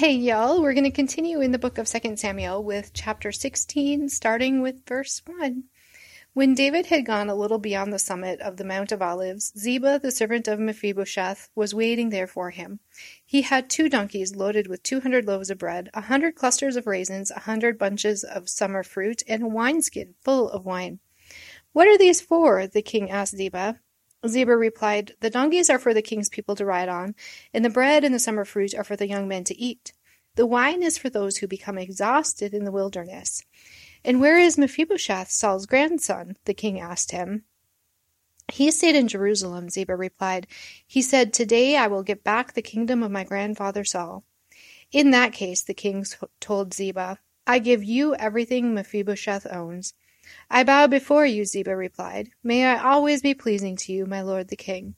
Hey, y'all, we're going to continue in the book of 2 Samuel with chapter 16, starting with verse 1. When David had gone a little beyond the summit of the Mount of Olives, Ziba, the servant of Mephibosheth, was waiting there for him. He had two donkeys loaded with two hundred loaves of bread, a hundred clusters of raisins, a hundred bunches of summer fruit, and a wineskin full of wine. What are these for? the king asked Ziba. Ziba replied, The donkeys are for the king's people to ride on, and the bread and the summer fruit are for the young men to eat. The wine is for those who become exhausted in the wilderness. And where is Mephibosheth, Saul's grandson? the king asked him. He stayed in Jerusalem, Ziba replied. He said, Today I will get back the kingdom of my grandfather Saul. In that case, the king told Ziba, I give you everything Mephibosheth owns. I bow before you, Ziba replied. May I always be pleasing to you, my lord the king.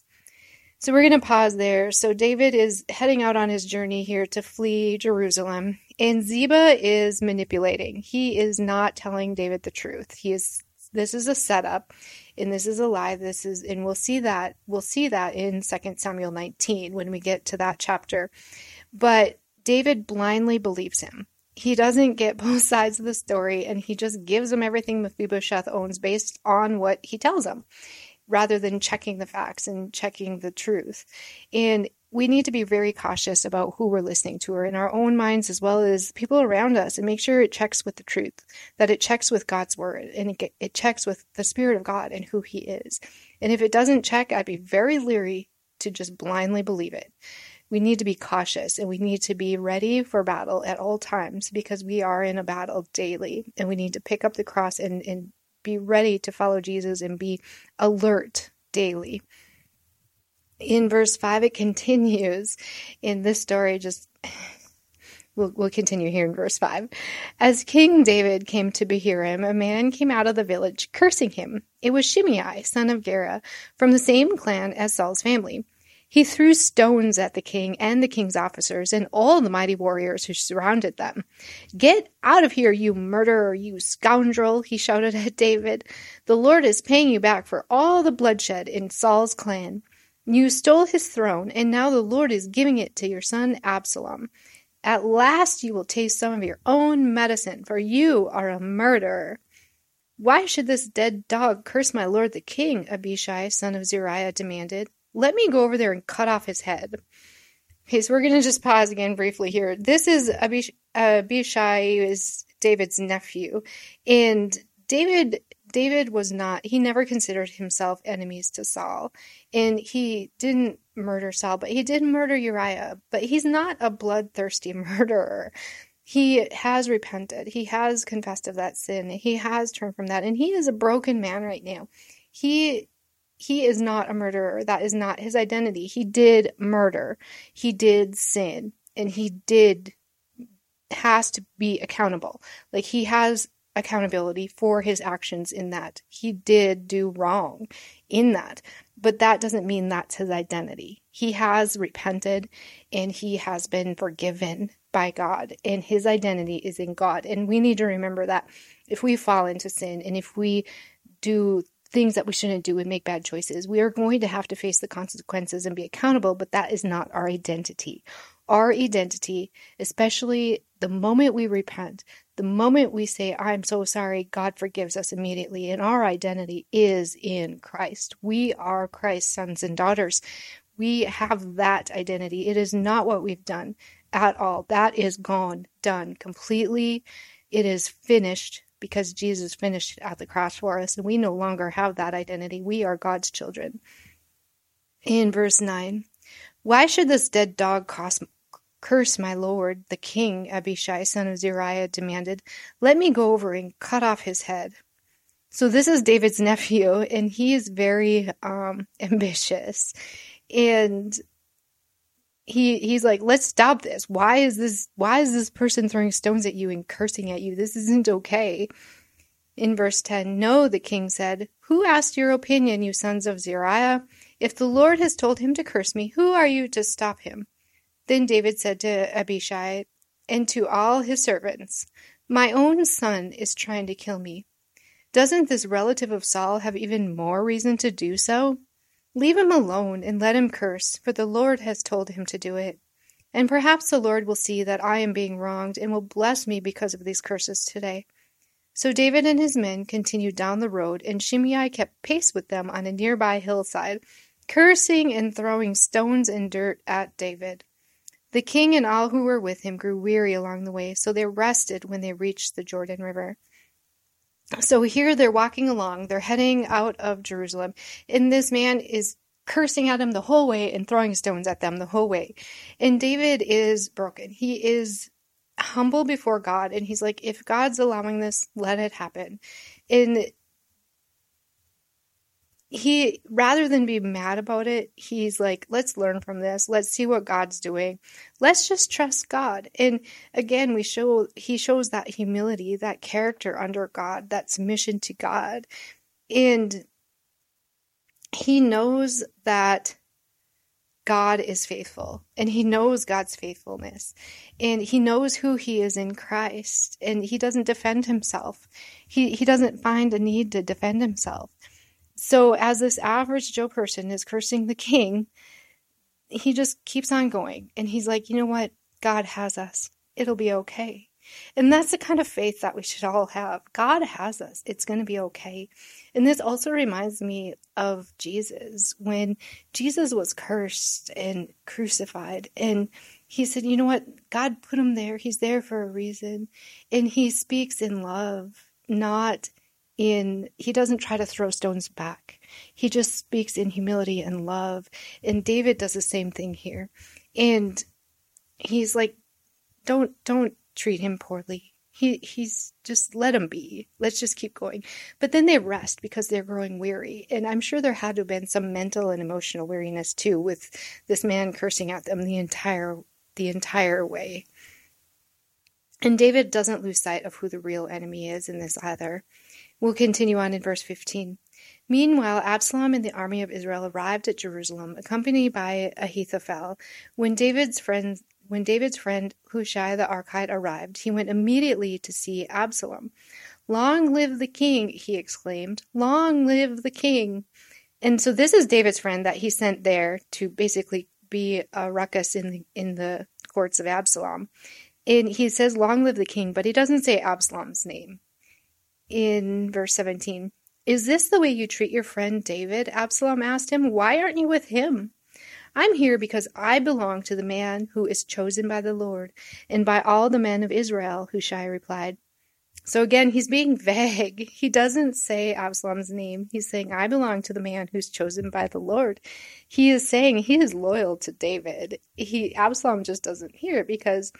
So we're going to pause there. So David is heading out on his journey here to flee Jerusalem, and Ziba is manipulating. He is not telling David the truth. He is this is a setup and this is a lie. This is and we'll see that we'll see that in 2 Samuel 19 when we get to that chapter. But David blindly believes him he doesn't get both sides of the story and he just gives him everything Mephibosheth owns based on what he tells him rather than checking the facts and checking the truth. And we need to be very cautious about who we're listening to or in our own minds as well as people around us and make sure it checks with the truth, that it checks with God's word and it, it checks with the Spirit of God and who He is. And if it doesn't check, I'd be very leery to just blindly believe it we need to be cautious and we need to be ready for battle at all times because we are in a battle daily and we need to pick up the cross and, and be ready to follow Jesus and be alert daily. In verse 5, it continues in this story, just We'll, we'll continue here in verse 5. As King David came to Bahurim, a man came out of the village cursing him. It was Shimei, son of Gera, from the same clan as Saul's family. He threw stones at the king and the king's officers and all the mighty warriors who surrounded them. Get out of here, you murderer, you scoundrel, he shouted at David. The Lord is paying you back for all the bloodshed in Saul's clan. You stole his throne, and now the Lord is giving it to your son Absalom. At last you will taste some of your own medicine, for you are a murderer. Why should this dead dog curse my lord the king? Abishai, son of Zeruiah, demanded. Let me go over there and cut off his head. Okay, so we're going to just pause again briefly here. This is Abish- Abishai is David's nephew, and David David was not he never considered himself enemies to Saul, and he didn't murder Saul, but he did murder Uriah. But he's not a bloodthirsty murderer. He has repented. He has confessed of that sin. He has turned from that, and he is a broken man right now. He he is not a murderer. That is not his identity. He did murder. He did sin. And he did, has to be accountable. Like he has accountability for his actions in that. He did do wrong in that. But that doesn't mean that's his identity. He has repented and he has been forgiven by God, and his identity is in God. And we need to remember that if we fall into sin and if we do things that we shouldn't do and make bad choices. We are going to have to face the consequences and be accountable, but that is not our identity. Our identity, especially the moment we repent, the moment we say, I'm so sorry, God forgives us immediately, and our identity is in Christ. We are Christ's sons and daughters. We have that identity. It is not what we've done at all. That is gone, done completely. It is finished because Jesus finished at the cross for us, and we no longer have that identity. We are God's children. In verse 9, why should this dead dog cost, curse my lord, the king? Abishai, son of Zeruiah, demanded. Let me go over and cut off his head. So this is David's nephew, and he is very um, ambitious. And he he's like let's stop this. Why is this why is this person throwing stones at you and cursing at you? This isn't okay. In verse 10 no the king said who asked your opinion you sons of zeruiah if the lord has told him to curse me who are you to stop him? Then david said to abishai and to all his servants my own son is trying to kill me. Doesn't this relative of saul have even more reason to do so Leave him alone and let him curse, for the Lord has told him to do it. And perhaps the Lord will see that I am being wronged and will bless me because of these curses today. So David and his men continued down the road, and Shimei kept pace with them on a nearby hillside, cursing and throwing stones and dirt at David. The king and all who were with him grew weary along the way, so they rested when they reached the Jordan River. So here they're walking along, they're heading out of Jerusalem, and this man is cursing at them the whole way and throwing stones at them the whole way. And David is broken. He is humble before God and he's like, if God's allowing this, let it happen. And he rather than be mad about it he's like let's learn from this let's see what god's doing let's just trust god and again we show he shows that humility that character under god that submission to god and he knows that God is faithful and he knows God's faithfulness and he knows who he is in Christ and he doesn't defend himself. He he doesn't find a need to defend himself. So as this average Joe person is cursing the king, he just keeps on going and he's like, "You know what? God has us. It'll be okay." And that's the kind of faith that we should all have. God has us. It's going to be okay. And this also reminds me of Jesus when Jesus was cursed and crucified. And he said, You know what? God put him there. He's there for a reason. And he speaks in love, not in, he doesn't try to throw stones back. He just speaks in humility and love. And David does the same thing here. And he's like, don't, don't treat him poorly he he's just let him be. Let's just keep going. But then they rest because they're growing weary. And I'm sure there had to have been some mental and emotional weariness too with this man cursing at them the entire the entire way. And David doesn't lose sight of who the real enemy is in this either. We'll continue on in verse 15. Meanwhile, Absalom and the army of Israel arrived at Jerusalem, accompanied by Ahithophel. When David's friends when David's friend Hushai the Archite arrived, he went immediately to see Absalom. Long live the king, he exclaimed. Long live the king. And so this is David's friend that he sent there to basically be a ruckus in the, in the courts of Absalom. And he says, Long live the king, but he doesn't say Absalom's name. In verse 17, Is this the way you treat your friend David? Absalom asked him. Why aren't you with him? I'm here because I belong to the man who is chosen by the Lord and by all the men of Israel, Hushai replied. So again, he's being vague. He doesn't say Absalom's name. He's saying, I belong to the man who's chosen by the Lord. He is saying he is loyal to David. He Absalom just doesn't hear because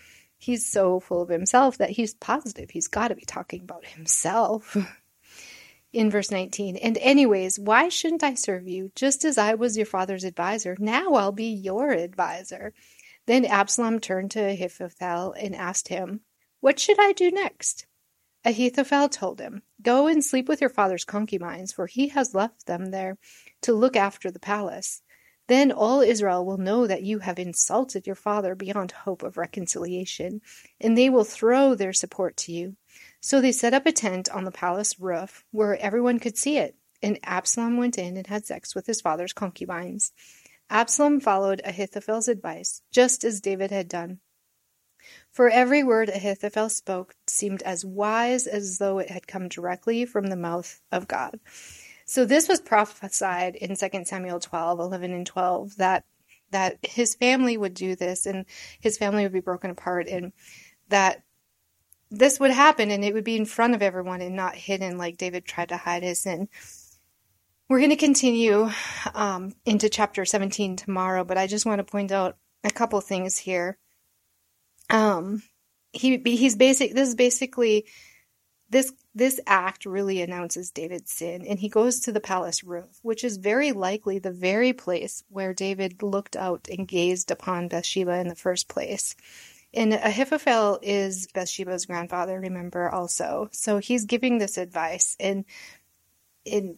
he's so full of himself that he's positive he's got to be talking about himself. in verse 19. And, anyways, why shouldn't I serve you? Just as I was your father's advisor, now I'll be your advisor. Then Absalom turned to Ahithophel and asked him, What should I do next? Ahithophel told him, Go and sleep with your father's concubines, for he has left them there to look after the palace. Then all Israel will know that you have insulted your father beyond hope of reconciliation, and they will throw their support to you. So they set up a tent on the palace roof where everyone could see it, and Absalom went in and had sex with his father's concubines. Absalom followed Ahithophel's advice, just as David had done. For every word Ahithophel spoke seemed as wise as though it had come directly from the mouth of God. So this was prophesied in 2 Samuel 12, 11 and 12 that that his family would do this and his family would be broken apart and that this would happen and it would be in front of everyone and not hidden like David tried to hide his sin. We're going to continue um, into chapter 17 tomorrow, but I just want to point out a couple things here. Um, he he's basic. This is basically this this act really announces David's sin, and he goes to the palace roof, which is very likely the very place where David looked out and gazed upon Bathsheba in the first place. And Ahithophel is Bathsheba's grandfather, remember also. So he's giving this advice and in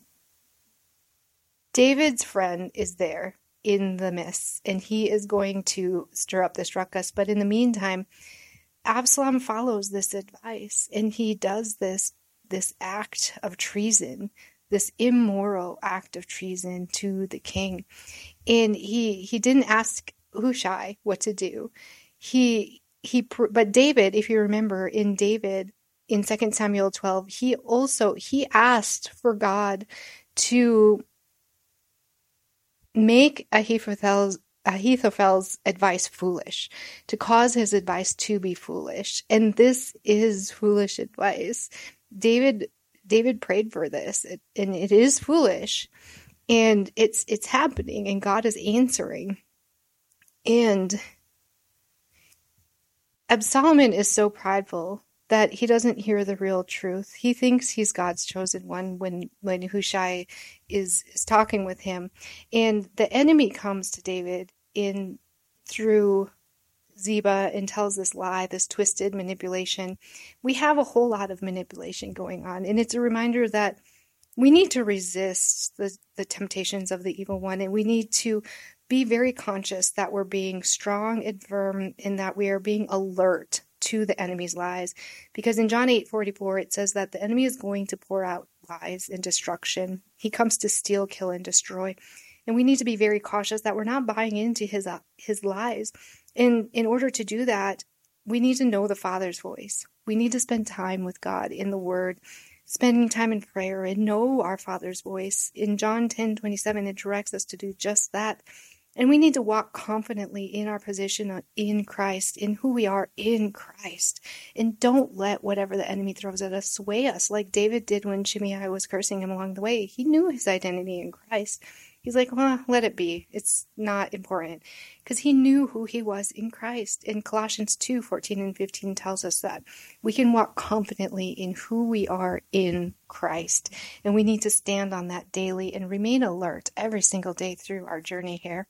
David's friend is there in the midst and he is going to stir up this ruckus. But in the meantime, Absalom follows this advice and he does this this act of treason, this immoral act of treason to the king. And he he didn't ask Hushai what to do he he but David, if you remember in David in 2 Samuel 12, he also he asked for God to make Ahithophel's Uh, Ahithophel's advice foolish, to cause his advice to be foolish. And this is foolish advice. David David prayed for this, and it is foolish, and it's it's happening, and God is answering. And Absalom is so prideful that he doesn't hear the real truth. He thinks he's God's chosen one when when Hushai is is talking with him, and the enemy comes to David in through Ziba and tells this lie, this twisted manipulation. We have a whole lot of manipulation going on, and it's a reminder that we need to resist the, the temptations of the evil one, and we need to be very conscious that we're being strong and firm, and that we are being alert to the enemy's lies. Because in John 8 44, it says that the enemy is going to pour out lies and destruction. He comes to steal, kill, and destroy. And we need to be very cautious that we're not buying into his uh, his lies. And in order to do that, we need to know the Father's voice. We need to spend time with God in the Word, spending time in prayer, and know our Father's voice. In John 10 27, it directs us to do just that. And we need to walk confidently in our position in Christ, in who we are in Christ. And don't let whatever the enemy throws at us sway us, like David did when Shimei was cursing him along the way. He knew his identity in Christ. He's like, well, let it be. It's not important. Because he knew who he was in Christ. And Colossians 2 14 and 15 tells us that we can walk confidently in who we are in Christ. And we need to stand on that daily and remain alert every single day through our journey here.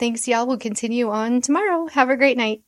Thanks, y'all. We'll continue on tomorrow. Have a great night.